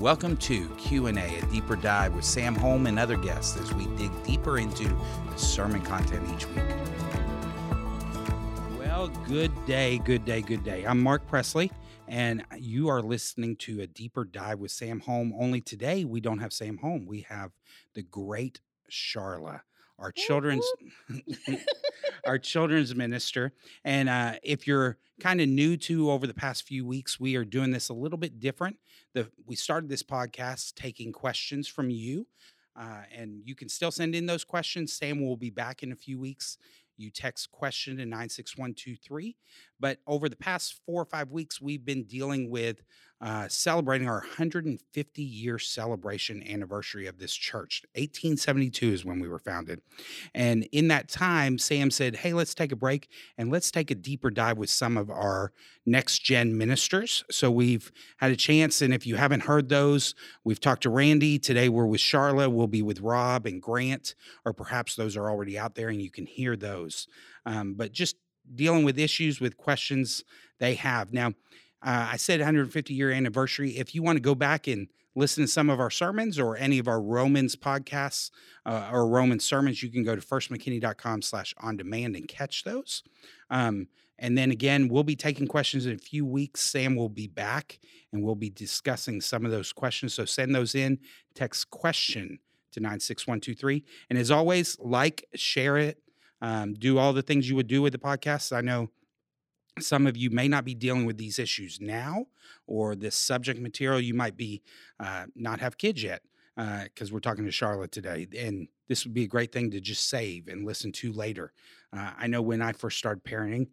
Welcome to Q&A, a deeper dive with Sam Holm and other guests as we dig deeper into the sermon content each week. Well, good day, good day, good day. I'm Mark Presley, and you are listening to a deeper dive with Sam Holm. Only today we don't have Sam Holm. We have the great Charla, our children's our children's minister. And uh, if you're kind of new to over the past few weeks, we are doing this a little bit different. The we started this podcast taking questions from you. Uh, and you can still send in those questions. Sam will be back in a few weeks you text question to 96123. But over the past four or five weeks, we've been dealing with uh, celebrating our 150 year celebration anniversary of this church. 1872 is when we were founded. And in that time, Sam said, Hey, let's take a break and let's take a deeper dive with some of our next gen ministers. So we've had a chance. And if you haven't heard those, we've talked to Randy. Today we're with Charla. We'll be with Rob and Grant, or perhaps those are already out there and you can hear those. Um, but just dealing with issues with questions they have. Now, uh, I said 150 year anniversary. If you want to go back and listen to some of our sermons or any of our Romans podcasts uh, or Roman sermons, you can go to firstmckinney.com slash on demand and catch those. Um, and then again, we'll be taking questions in a few weeks. Sam will be back and we'll be discussing some of those questions. So send those in, text question to 96123. And as always, like, share it, um, do all the things you would do with the podcast. I know some of you may not be dealing with these issues now or this subject material you might be uh, not have kids yet because uh, we're talking to charla today and this would be a great thing to just save and listen to later uh, i know when i first started parenting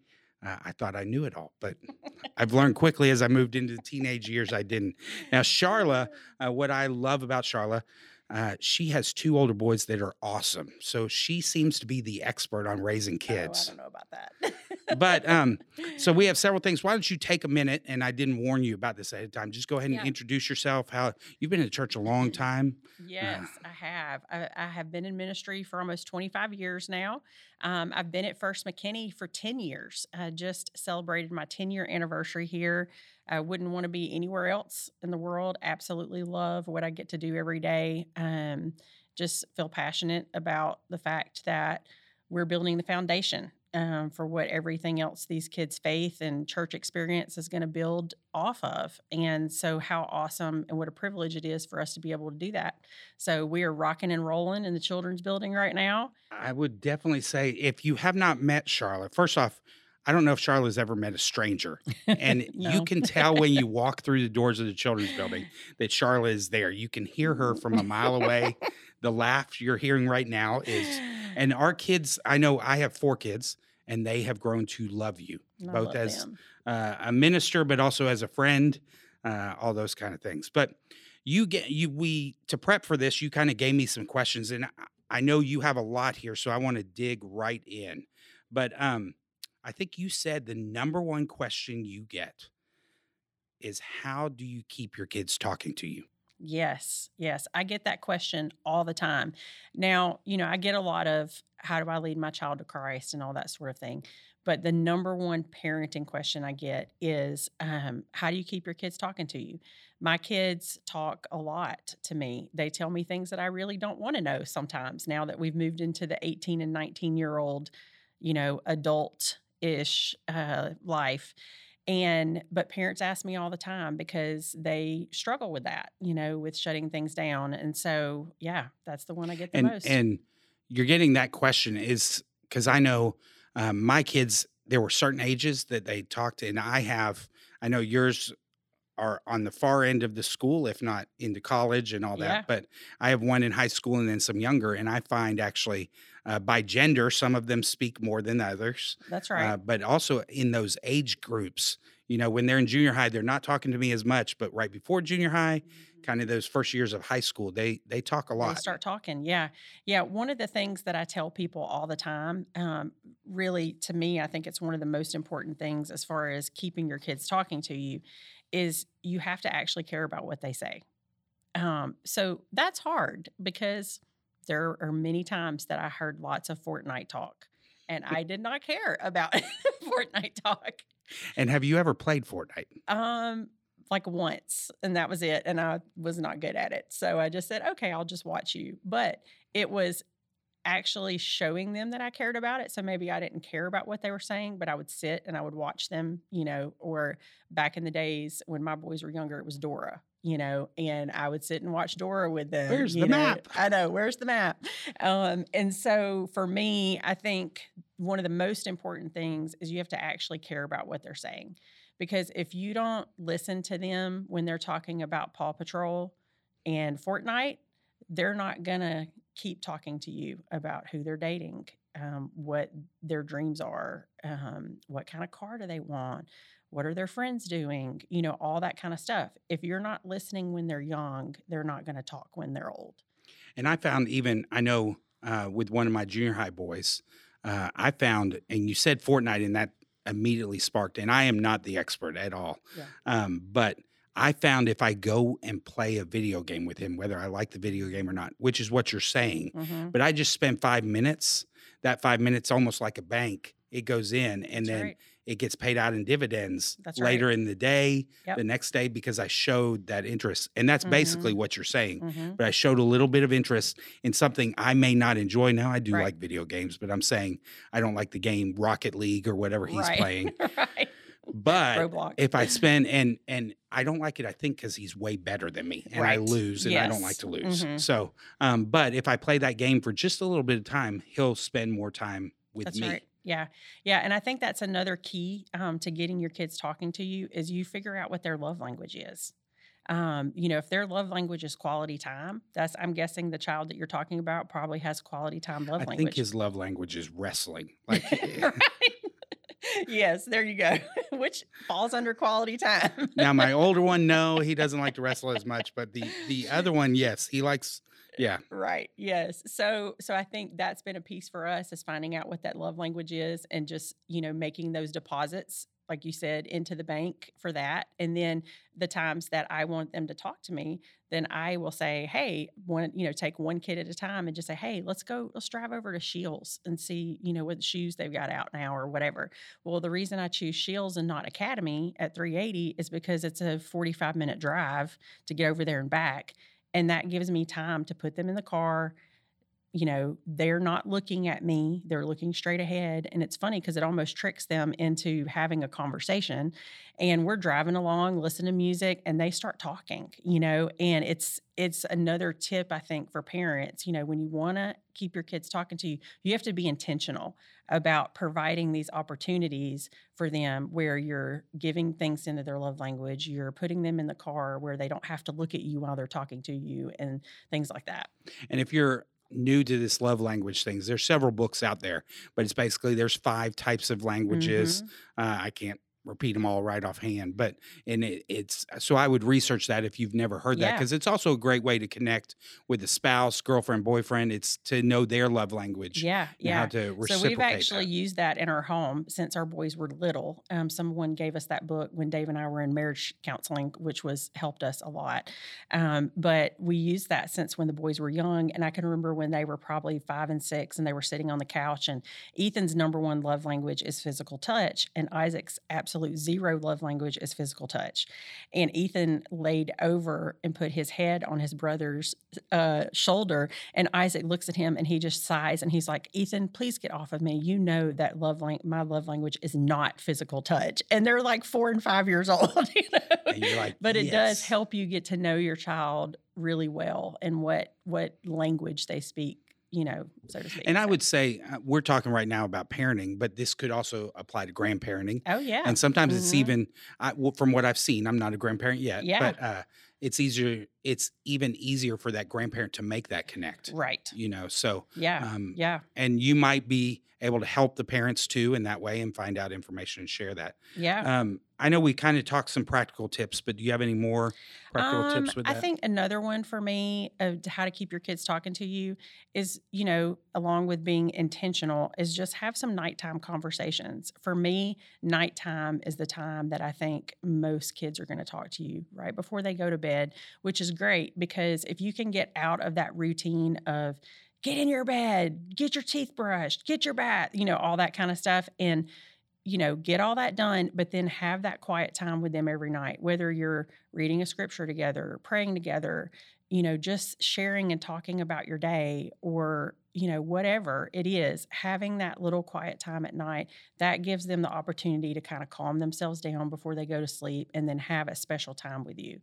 uh, i thought i knew it all but i've learned quickly as i moved into the teenage years i didn't now charla uh, what i love about charla uh, she has two older boys that are awesome. So she seems to be the expert on raising kids. Oh, I don't know about that. but um, so we have several things. Why don't you take a minute? And I didn't warn you about this ahead of time. Just go ahead and yeah. introduce yourself. How you've been in church a long time. Yes, uh, I have. I, I, have been in ministry for almost 25 years now. Um, I've been at First McKinney for 10 years. I just celebrated my 10 year anniversary here. I wouldn't want to be anywhere else in the world. Absolutely love what I get to do every day. Um, just feel passionate about the fact that we're building the foundation um, for what everything else these kids' faith and church experience is going to build off of. And so, how awesome and what a privilege it is for us to be able to do that. So, we are rocking and rolling in the children's building right now. I would definitely say if you have not met Charla, first off, I don't know if Charla's ever met a stranger. And no. you can tell when you walk through the doors of the children's building that Charla is there. You can hear her from a mile away. the laugh you're hearing right now is, and our kids, I know I have four kids, and they have grown to love you, I both love as uh, a minister, but also as a friend, uh, all those kind of things. But you get, you, we, to prep for this, you kind of gave me some questions, and I know you have a lot here, so I want to dig right in. But, um, I think you said the number one question you get is how do you keep your kids talking to you? Yes, yes. I get that question all the time. Now, you know, I get a lot of how do I lead my child to Christ and all that sort of thing. But the number one parenting question I get is um, how do you keep your kids talking to you? My kids talk a lot to me. They tell me things that I really don't want to know sometimes now that we've moved into the 18 and 19 year old, you know, adult ish uh, life and but parents ask me all the time because they struggle with that you know with shutting things down and so yeah that's the one i get the and, most. and you're getting that question is because i know um, my kids there were certain ages that they talked to and i have i know yours are on the far end of the school, if not into college and all that. Yeah. But I have one in high school and then some younger, and I find actually uh, by gender, some of them speak more than others. That's right. Uh, but also in those age groups, you know, when they're in junior high, they're not talking to me as much. But right before junior high, mm-hmm. kind of those first years of high school, they they talk a lot. They start talking, yeah, yeah. One of the things that I tell people all the time, um, really, to me, I think it's one of the most important things as far as keeping your kids talking to you, is you have to actually care about what they say. Um, so that's hard because there are many times that I heard lots of Fortnite talk and I did not care about Fortnite talk. And have you ever played Fortnite? Um, like once, and that was it. And I was not good at it. So I just said, okay, I'll just watch you. But it was actually showing them that I cared about it. So maybe I didn't care about what they were saying, but I would sit and I would watch them, you know, or back in the days when my boys were younger, it was Dora, you know, and I would sit and watch Dora with them. Where's the know. map? I know, where's the map? Um, and so for me, I think one of the most important things is you have to actually care about what they're saying. Because if you don't listen to them when they're talking about Paw Patrol and Fortnite, they're not going to keep talking to you about who they're dating, um, what their dreams are, um, what kind of car do they want, what are their friends doing, you know, all that kind of stuff. If you're not listening when they're young, they're not going to talk when they're old. And I found even I know uh, with one of my junior high boys, uh, I found, and you said Fortnite, and that immediately sparked. And I am not the expert at all, Yeah. um, but I found if I go and play a video game with him, whether I like the video game or not, which is what you're saying, Mhm. but I just spend five minutes. That five minutes, almost like a bank, it goes in, and That's then right. it gets paid out in dividends That's right. later in the day, Yep. the next day, because I showed that interest. And that's basically what you're saying Mhm. but I showed a little bit of interest in something I may not enjoy. Now I do Right. like video games, but I'm saying I don't like the game Rocket League or whatever he's Right. playing. right. But Roblox. if I spend and and I don't like it, I think because he's way better than me, and I lose, and I don't like to lose. Mhm. So, um, but if I play that game for just a little bit of time, he'll spend more time with That's me. right. Yeah. Yeah. And I think that's another key um, to getting your kids talking to you is you figure out what their love language is. Um, you know, if their love language is quality time, that's I'm guessing the child that you're talking about probably has quality time love I language. I think his love language is wrestling. Like, right. yes, there you go. Which falls under quality time. now my older one, no, he doesn't like to wrestle as much, but the the other one, yes, he likes. Yeah, Right. Yes. So so I think that's been a piece for us is finding out what that love language is and just, you know, making those deposits like you said into the bank for that. And then the times that I want them to talk to me, then I will say, "Hey, one, you know, take one kid at a time and just say, "Hey, let's go let's drive over to Scheels and see, you know, what shoes they've got out now or whatever." Well, the reason I choose Scheels and not Academy at 380 is because it's a 45 minute drive to get over there and back and that gives me time to put them in the car you know they're not looking at me they're looking straight ahead and it's funny because it almost tricks them into having a conversation and we're driving along listening to music and they start talking you know and it's it's another tip i think for parents you know when you want to keep your kids talking to you you have to be intentional about providing these opportunities for them where you're giving things into their love language you're putting them in the car where they don't have to look at you while they're talking to you and things like that. And if you're new to this love language things, there's several books out there, but it's basically there's five types of languages. Mhm. Uh, I can't repeat them all right offhand, but and it, it's so I would research that if you've never heard that because it's also a great way to connect with a spouse, girlfriend, boyfriend. It's to know their love language. yeah and how yeah to so we've actually that. used that in our home since our boys were little. Um, someone gave us that book when Dave and I were in marriage counseling, which was helped us a lot. Um, but we used that since when the boys were young, and I can remember when they were probably five and six, and they were sitting on the couch. And Ethan's number one love language is physical touch, and Isaac's absolute zero love language is physical touch. And Ethan laid over and put his head on his brother's uh, shoulder, and Isaac looks at him and he just sighs and he's like, "Ethan, please get off of me. You know that love lang- my love language is not physical touch." And they're like four and five years old, you know. Like, but it does help you get to know your child really well and what what language they speak, you know, so to speak. And I So- would say uh, we're talking right now about parenting, but this could also apply to grandparenting. oh yeah, And sometimes it's Mhm. even I, well, from what I've seen. I'm not a grandparent yet, Yeah. but uh, it's easier. It's even easier for that grandparent to make that connect. right, You know, so yeah, um, yeah, and you might be able to help the parents too in that way and find out information and share that. yeah. Um, I know we kind of talked some practical tips, but do you have any more practical Um, tips with I think another one for me of how to keep your kids talking to you is, you know, along with being intentional, is just have some nighttime conversations. For me, nighttime is the time that I think most kids are going to talk to you right before they go to bed, which is great because if you can get out of that routine of get in your bed, get your teeth brushed, get your bath, you know, all that kind of stuff, and you know, get all that done, but then have that quiet time with them every night, whether you're reading a scripture together, praying together, you know, just sharing and talking about your day or, you know, whatever it is, having that little quiet time at night, that gives them the opportunity to kind of calm themselves down before they go to sleep and then have a special time with you.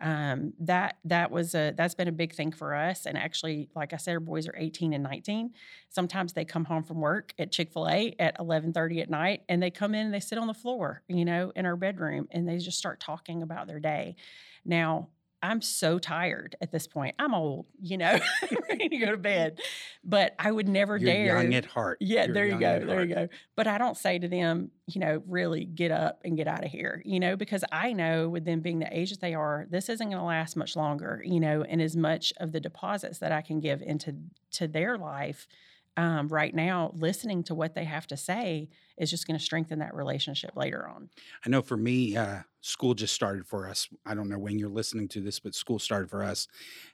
Um, that that was a that's been a big thing for us. And actually, like I said, our boys are 18 and 19. Sometimes they come home from work at Chick-fil-A at 11:30 at night and they come in and they sit on the floor, you know, in our bedroom and they just start talking about their day. Now, I'm so tired at this point. I'm old, you know, ready to go to bed. But I would never You're dare. young at heart. Yeah, You're there you go. There you go. But I don't say to them, you know, really get up and get out of here, you know, because I know with them being the age that they are, this isn't going to last much longer, you know, and as much of the deposits that I can give into to their life um, right now, listening to what they have to say is just going to strengthen that relationship later on. I know for me, uh, school just started for us. I don't know when you're listening to this, but school started for us.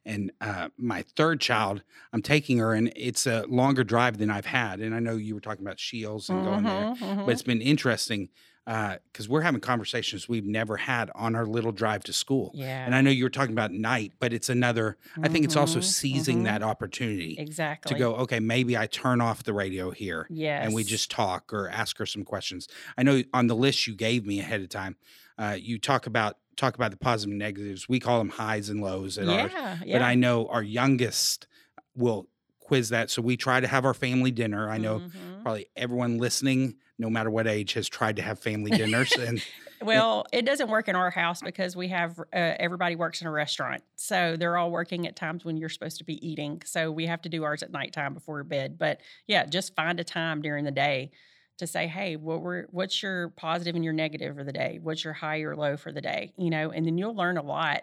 And uh, my third child, I'm taking her, and it's a longer drive than I've had. And I know you were talking about Scheels and going there, Mhm, mhm. but it's been interesting because we're having conversations we've never had on our little drive to school. yeah. And I know you were talking about night, but it's another, I think it's also Mhm, seizing mhm. that opportunity exactly to go, okay, maybe I turn off the radio here Yes. and we just talk or ask her some questions. I know on the list you gave me ahead of time, uh, you talk about talk about the positive and negatives. We call them highs and lows at ours, yeah, but. I know our youngest will quiz that. So we try to have our family dinner. I know Mhm. probably everyone listening, no matter what age, has tried to have family dinners, and Well, it doesn't work in our house because we have uh, everybody works in a restaurant. So they're all working at times when you're supposed to be eating. So we have to do ours at nighttime before bed. But yeah, just find a time during the day to say, hey, what were what's your positive and your negative for the day? What's your high or low for the day? You know, and then you'll learn a lot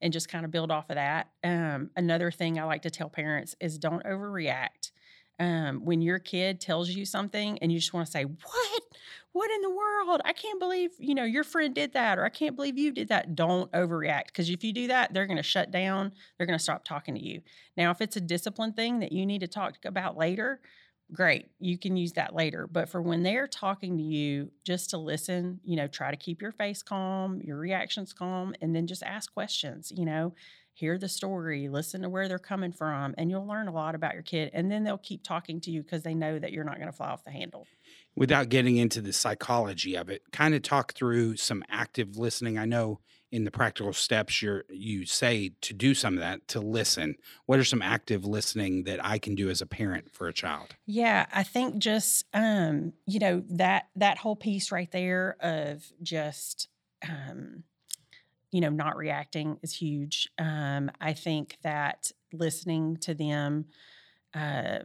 and just kind of build off of that. Um, another thing I like to tell parents is don't overreact. Um, when your kid tells you something and you just want to say, What? What in the world? I can't believe, you know, your friend did that, or I can't believe you did that. Don't overreact. Because if you do that, they're going to shut down. They're going to stop talking to you. Now, if it's a discipline thing that you need to talk about later, great. You can use that later. But for when they're talking to you, just to listen, you know, try to keep your face calm, your reactions calm, and then just ask questions, you know, hear the story, listen to where they're coming from, and you'll learn a lot about your kid. And then they'll keep talking to you because they know that you're not going to fly off the handle. without getting into the psychology of it, kind of talk through some active listening. I know in the practical steps you're you say to do some of that to listen. What are some active listening that I can do as a parent for a child? Yeah, I think just um, you know, that that whole piece right there of just um you know, not reacting is huge. Um, I think that listening to them uh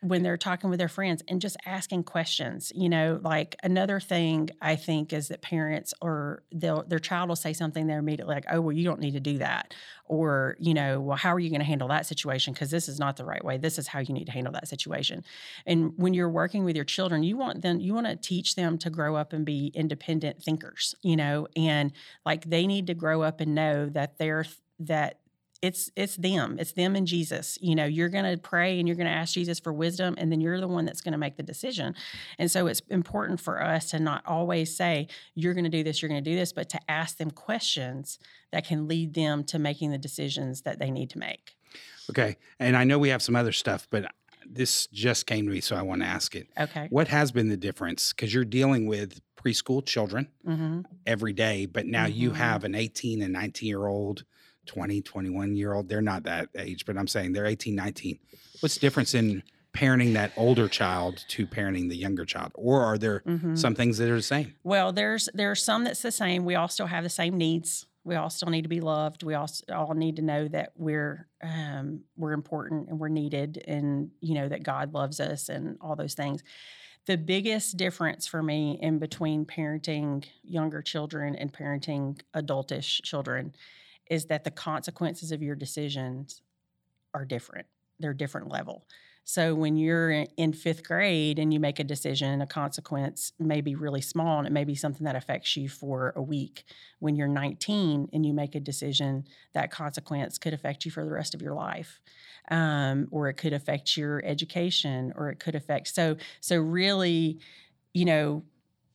when they're talking with their friends and just asking questions you know like another thing i think is that parents or their child will say something they're immediately like oh well you don't need to do that or you know well how are you going to handle that situation? Because this is not the right way. This is how you need to handle that situation. And when you're working with your children you want them you want to teach them to grow up and be independent thinkers you know and like they need to grow up and know that they're that it's it's them it's them and jesus you know you're going to pray and you're going to ask jesus for wisdom and then you're the one that's going to make the decision and so it's important for us to not always say you're going to do this you're going to do this but to ask them questions that can lead them to making the decisions that they need to make Okay. And I know we have some other stuff, but this just came to me, so I want to ask it. okay What has been the difference? Because you're dealing with preschool children hmm every day, but now you Mhm. have an 18 and 19 year old, 20, 21 year old. They're not that age, but I'm saying they're 18, 19. What's the difference in parenting that older child to parenting the younger child? Or are there hmm some things that are the same? Well, there's there's some that's the same. We all still have the same needs. We all still need to be loved. We all all need to know that we're um, we're important and we're needed, and you know that God loves us and all those things. The biggest difference for me in between parenting younger children and parenting adultish children is that the consequences of your decisions are different. They're different level. So when you're in- fifth grade and you make a decision, a consequence may be really small and it may be something that affects you for a week. When you're 19 and you make a decision, that consequence could affect you for the rest of your life. Um, or it could affect your education or it could affect so so really, you know,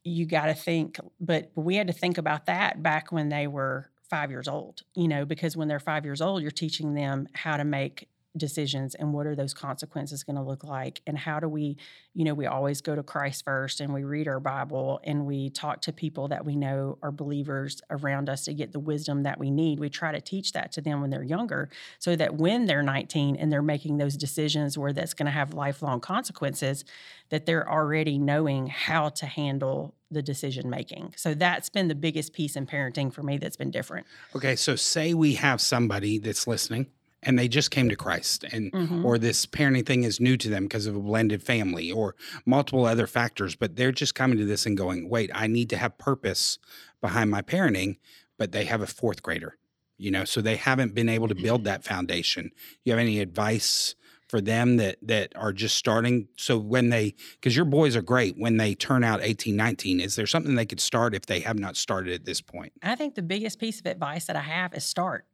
you got to think, but we had to think about that back when they were five years old, you know, because when they're five years old, you're teaching them how to make decisions and what are those consequences going to look like and how do we you know we always go to christ first and we read our bible and we talk to people that we know are believers around us to get the wisdom that we need. We try to teach that to them when they're younger so that when they're 19 and they're making those decisions where that's going to have lifelong consequences that they're already knowing how to handle the decision making. So that's been the biggest piece in parenting for me that's been different. Okay, so say we have somebody that's listening and they just came to Christ and Mhm. or this parenting thing is new to them because of a blended family or multiple other factors, but they're just coming to this and going, "Wait, I need to have purpose behind my parenting," but they have a fourth grader. You know, so they haven't been able to build that foundation. You have any advice for them that that are just starting so when they because your boys are great when they turn out 18 19 is there something they could start if they have not started at this point I think the biggest piece of advice that I have is start.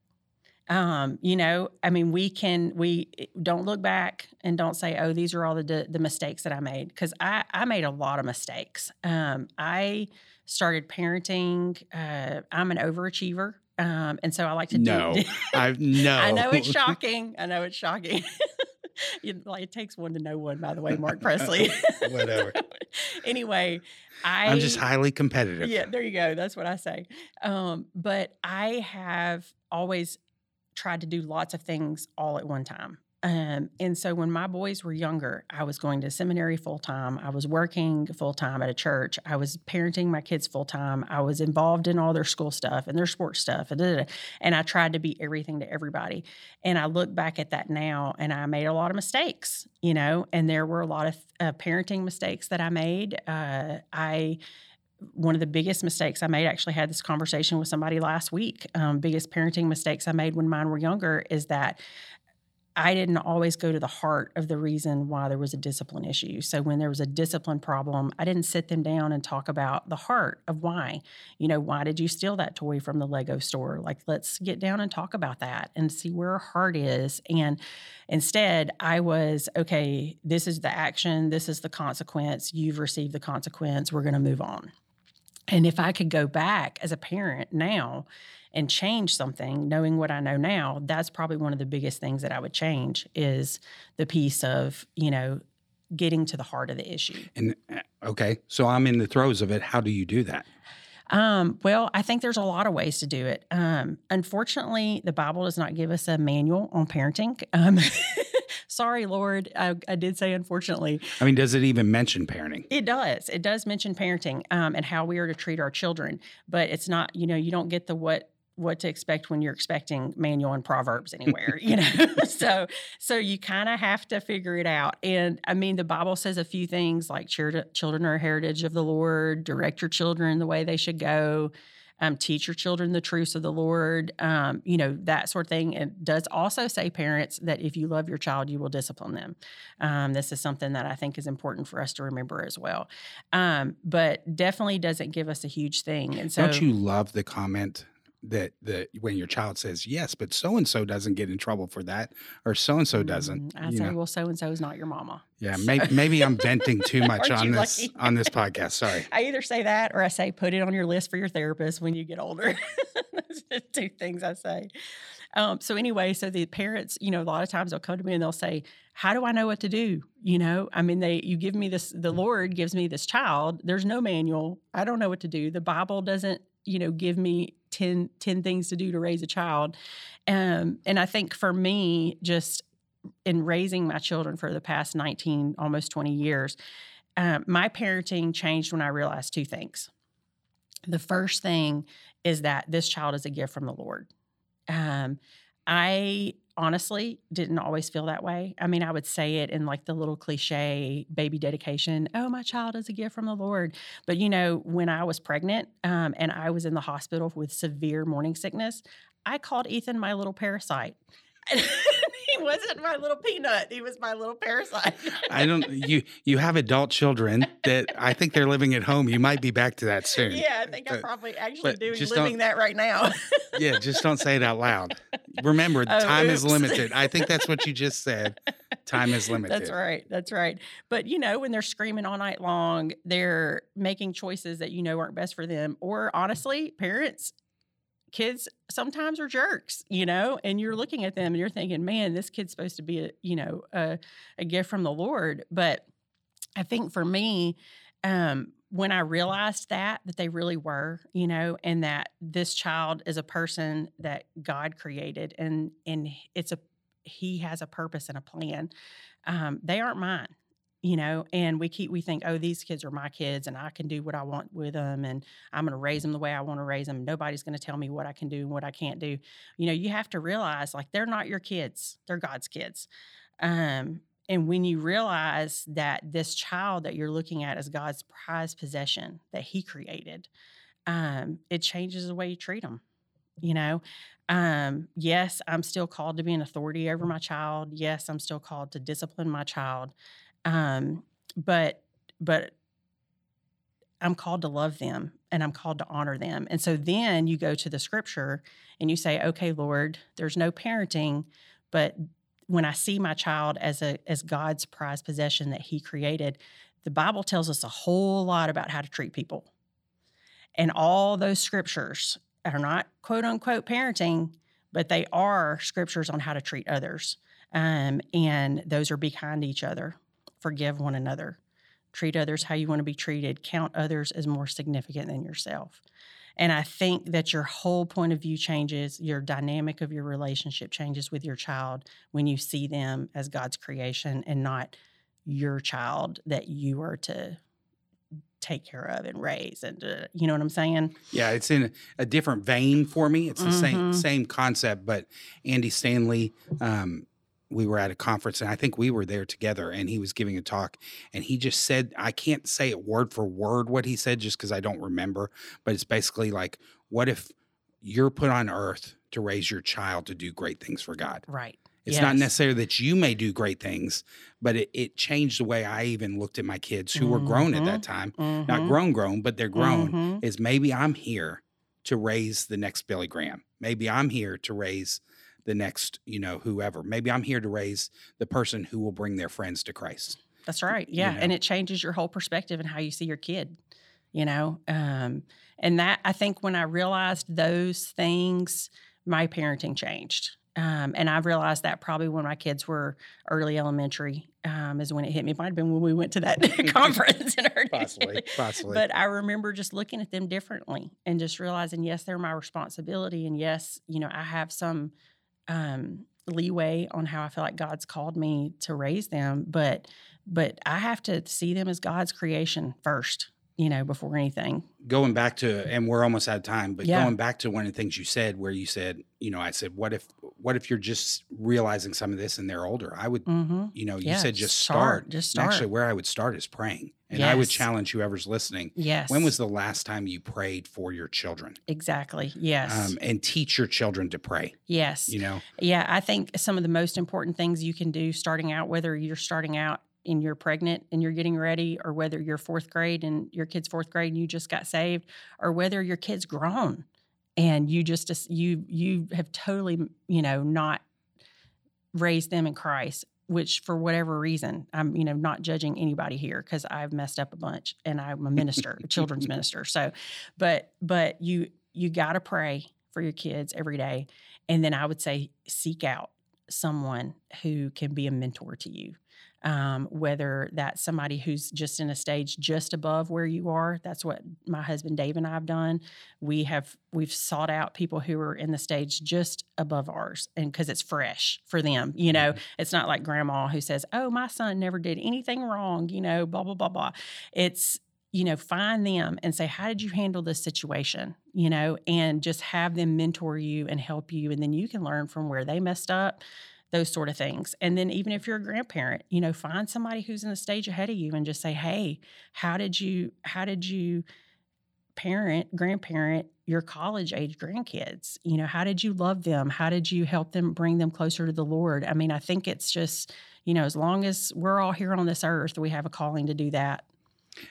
Um, you know, I mean, we can we eh, don't look back and don't say, "Oh, these are all the the, mistakes that I made," because I I made a lot of mistakes. Um, I started parenting. Uh, I'm an overachiever, um, and so I like to No. do. i no I know it's shocking. I know it's shocking. You- like it takes one to know one, by the way, Mark Presley. Whatever. anyway, I i'm just highly competitive yeah, there you go. That's what I say. Um, but I have always tried to do lots of things all at one time. Um, and so when my boys were younger, I was going to seminary full time. I was working full time at a church. I was parenting my kids full time. I was involved in all their school stuff and their sports stuff. And, da, da, da. and I tried to be everything to everybody. And I look back at that now and I made a lot of mistakes, you know, and there were a lot of uh, parenting mistakes that I made. Uh, I, one of the biggest mistakes I made, actually had this conversation with somebody last week. Um, biggest parenting mistakes I made when mine were younger is that I didn't always go to the heart of the reason why there was a discipline issue. So when there was a discipline problem, I didn't sit them down and talk about the heart of why. You know, why did you steal that toy from the Lego store? Like, let's get down and talk about that and see where our heart is. And instead, I was, okay, this is the action, this is the consequence. You've received the consequence. We're going to move on. And if I could go back as a parent now and change something, knowing what I know now, that's probably one of the biggest things that I would change is the piece of, you know, getting to the heart of the issue. And uh, okay, so I'm in the throes of it. How do you do that? Um, well, I think there's a lot of ways to do it. Um, unfortunately, the Bible does not give us a manual on parenting. Um, sorry, Lord, I, I did say unfortunately. I mean, does it even mention parenting? It does. It does mention parenting um, and how we are to treat our children, but it's not. You know, you don't get the what what to expect when you're expecting manual and proverbs anywhere you know so so you kind of have to figure it out and i mean the bible says a few things like children children are a heritage of the lord direct your children the way they should go um, teach your children the truths of the lord um, you know that sort of thing. It does also say parents that if you love your child you will discipline them. Um, this is something that i think is important for us to remember as well. Um, but definitely doesn't give us a huge thing. And so Don't you love the comment that that when your child says yes, but so and so doesn't get in trouble for that, or so and so doesn't? Mm, I say, know? well, so and so is not your mama. Yeah, so- maybe, maybe I'm venting too much on this lucky? on this podcast. Sorry. I either say that or I say put it on your list for your therapist when you get older. Those are the two things I say. Um, so anyway, so the parents, you know, a lot of times they'll come to me and they'll say, "How do I know what to do?" You know, I mean, they you give me this, the Lord gives me this child. There's no manual. I don't know what to do. The Bible doesn't, you know, give me 10, 10 things to do to raise a child. Um, and I think for me, just in raising my children for the past 19, almost 20 years, um, my parenting changed when I realized two things. The first thing is that this child is a gift from the Lord. Um, I honestly didn't always feel that way. I mean, I would say it in like the little cliche baby dedication oh, my child is a gift from the Lord. But, you know, when I was pregnant um, and I was in the hospital with severe morning sickness, I called Ethan my little parasite. he wasn't my little peanut, he was my little parasite. I don't. You you have adult children that I think they're living at home. You might be back to that soon. Yeah, I think I'm probably actually doing living that right now. Yeah, just don't say it out loud. Remember, Oh, time is limited. I think that's what you just said. Time is limited. That's right. That's right. But you know, when they're screaming all night long, they're making choices that you know aren't best for them. Or honestly, parents, kids sometimes are jerks, you know, and you're looking at them and you're thinking, man, this kid's supposed to be a, you know, a, a gift from the Lord. But I think for me, um, when I realized that, that they really were, you know, and that this child is a person that God created and and it's a he has a purpose and a plan. Um, they aren't mine, you know, and we keep we think, oh, these kids are my kids and I can do what I want with them and I'm going to raise them the way I want to raise them. Nobody's going to tell me what I can do and what I can't do. You know, you have to realize like they're not your kids; they're God's kids. Um, and when you realize that this child that you're looking at is God's prized possession that He created, um, it changes the way you treat them. You know, um, yes, I'm still called to be an authority over my child. Yes, I'm still called to discipline my child. Um, but, but I'm called to love them and I'm called to honor them. And so then you go to the scripture and you say, okay, Lord, there's no parenting, but when I see my child as a as God's prized possession that He created, the Bible tells us a whole lot about how to treat people. And all those scriptures are not quote unquote parenting, but they are scriptures on how to treat others. Um, and those are be kind to each other, forgive one another, treat others how you want to be treated, count others as more significant than yourself. And I think that your whole point of view changes, your dynamic of your relationship changes with your child when you see them as God's creation and not your child that you are to take care of and raise and uh, you know what i'm saying yeah it's in a different vein for me it's the mm-hmm. same same concept but andy stanley um, we were at a conference and I think we were there together and he was giving a talk and he just said I can't say it word for word what he said just cuz I don't remember but it's basically like what if you're put on earth to raise your child to do great things for God. Right. It's yes. not necessarily that you may do great things, but it, it changed the way I even looked at my kids who mm-hmm. were grown at that mm-hmm. time. Mm-hmm. Not grown, grown, but they're grown. Mm-hmm. Is maybe I'm here to raise the next Billy Graham. Maybe I'm here to raise the next, you know, whoever. Maybe I'm here to raise the person who will bring their friends to Christ. That's right. Yeah. You know? And it changes your whole perspective and how you see your kid, you know? Um, and that, I think when I realized those things, my parenting changed. Um, and I realized that probably when my kids were early elementary um, is when it hit me. It might have been when we went to that conference in our possibly, possibly. But I remember just looking at them differently and just realizing, yes, they're my responsibility, and yes, you know, I have some um, leeway on how I feel like God's called me to raise them, but but I have to see them as God's creation first, you know, before anything. Going back to, and we're almost out of time, but yeah. going back to one of the things you said, where you said, you know, I said, what if, what if you're just realizing some of this and they're older? I would, mm-hmm. you know, you yeah, said just start, start. Just start. actually, where I would start is praying. And yes. I would challenge whoever's listening. Yes. When was the last time you prayed for your children? Exactly. Yes. Um, and teach your children to pray. Yes. You know? Yeah. I think some of the most important things you can do starting out, whether you're starting out and you're pregnant and you're getting ready, or whether you're fourth grade and your kid's fourth grade and you just got saved, or whether your kid's grown and you just you you have totally you know not raised them in Christ which for whatever reason i'm you know not judging anybody here because i've messed up a bunch and i'm a minister a children's minister. So but but you you got to pray for your kids every day. And then i would say seek out someone who can be a mentor to you um, whether that's somebody who's just in a stage just above where you are. That's what my husband Dave and I have done. We have we've sought out people who are in the stage just above ours, and because it's fresh for them, you know, mm-hmm. it's not like grandma who says, "Oh, my son never did anything wrong," you know, blah blah blah blah. It's you know, find them and say, How did you handle this situation? You know, and just have them mentor you and help you. And then you can learn from where they messed up those sort of things. And then even if you're a grandparent, you know, find somebody who's in the stage ahead of you and just say, "Hey, how did you how did you parent, grandparent your college age grandkids? You know, how did you love them? How did you help them bring them closer to the Lord?" I mean, I think it's just, you know, as long as we're all here on this earth, we have a calling to do that.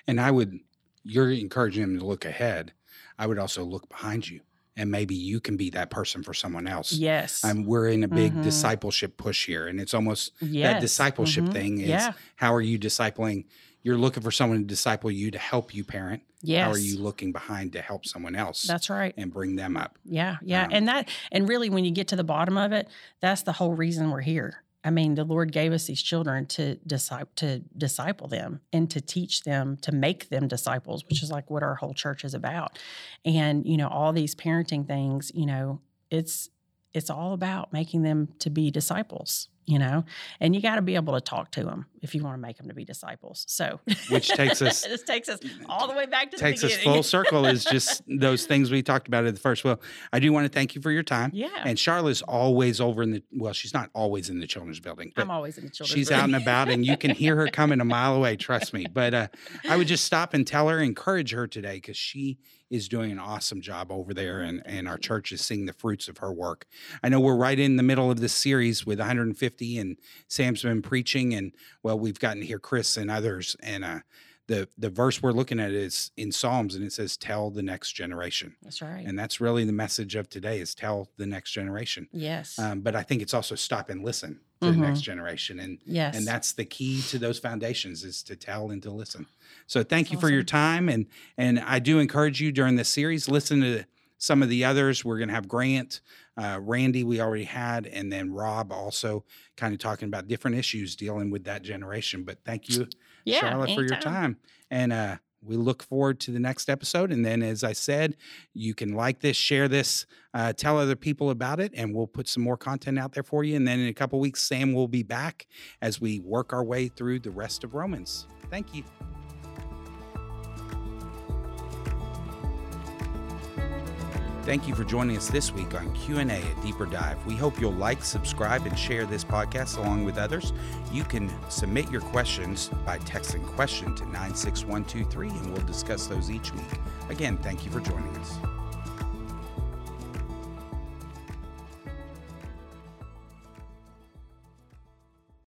And I would you're encouraging them to look ahead. I would also look behind you and maybe you can be that person for someone else. Yes. Um, we're in a big Mhm. discipleship push here, and it's almost that yes. discipleship Mhm. thing is Yeah. how are you discipling? You're looking for someone to disciple you to help you parent. Yes. How are you looking behind to help someone else That's right. and bring them up? Yeah, yeah. Um, and that and really when you get to the bottom of it, that's the whole reason we're here. I mean, the Lord gave us these children to disciple to disciple them and to teach them to make them disciples, which is like what our whole church is about. And, you know, all these parenting things, you know, it's it's all about making them to be disciples, you know. And you got to be able to talk to them if you want to make them to be disciples. So Which takes us- this takes us all the way back to Takes us full circle is just those things we talked about at the first. Well, I do want to thank you for your time. Yeah. And Charla's always over in the well, she's not always in the children's building, I'm always in the children's she's room. out and about and you can hear her coming a mile away, trust me. But uh, I would just stop and tell her, encourage her today because she is doing an awesome job over there and, and our church is seeing the fruits of her work. I know we're right in the middle of this series with 150 and Sam's been preaching and well, we've gotten to hear Chris and others and uh, the the verse we're looking at is in Psalms and it says tell the next generation. That's right. And that's really the message of today is tell the next generation. yes. Um, but I think it's also stop and listen to the next generation and yes. and that's the key to those foundations is to tell and to listen so thank That's you for your time and and i do encourage you during this series listen to some of the others we're going to have grant uh, randy we already had and then rob also kind of talking about different issues dealing with that generation but thank you yeah, charla for your time and uh we look forward to the next episode and then as i said you can like this share this uh, tell other people about it and we'll put some more content out there for you and then in a couple weeks sam will be back as we work our way through the rest of romans. Thank you Thank you for joining us this week on Q&A at Deeper Dive. We hope you'll like, subscribe, and share this podcast along with others. You can submit your questions by texting question to 96123 and we'll discuss those each week. Again, thank you for joining us.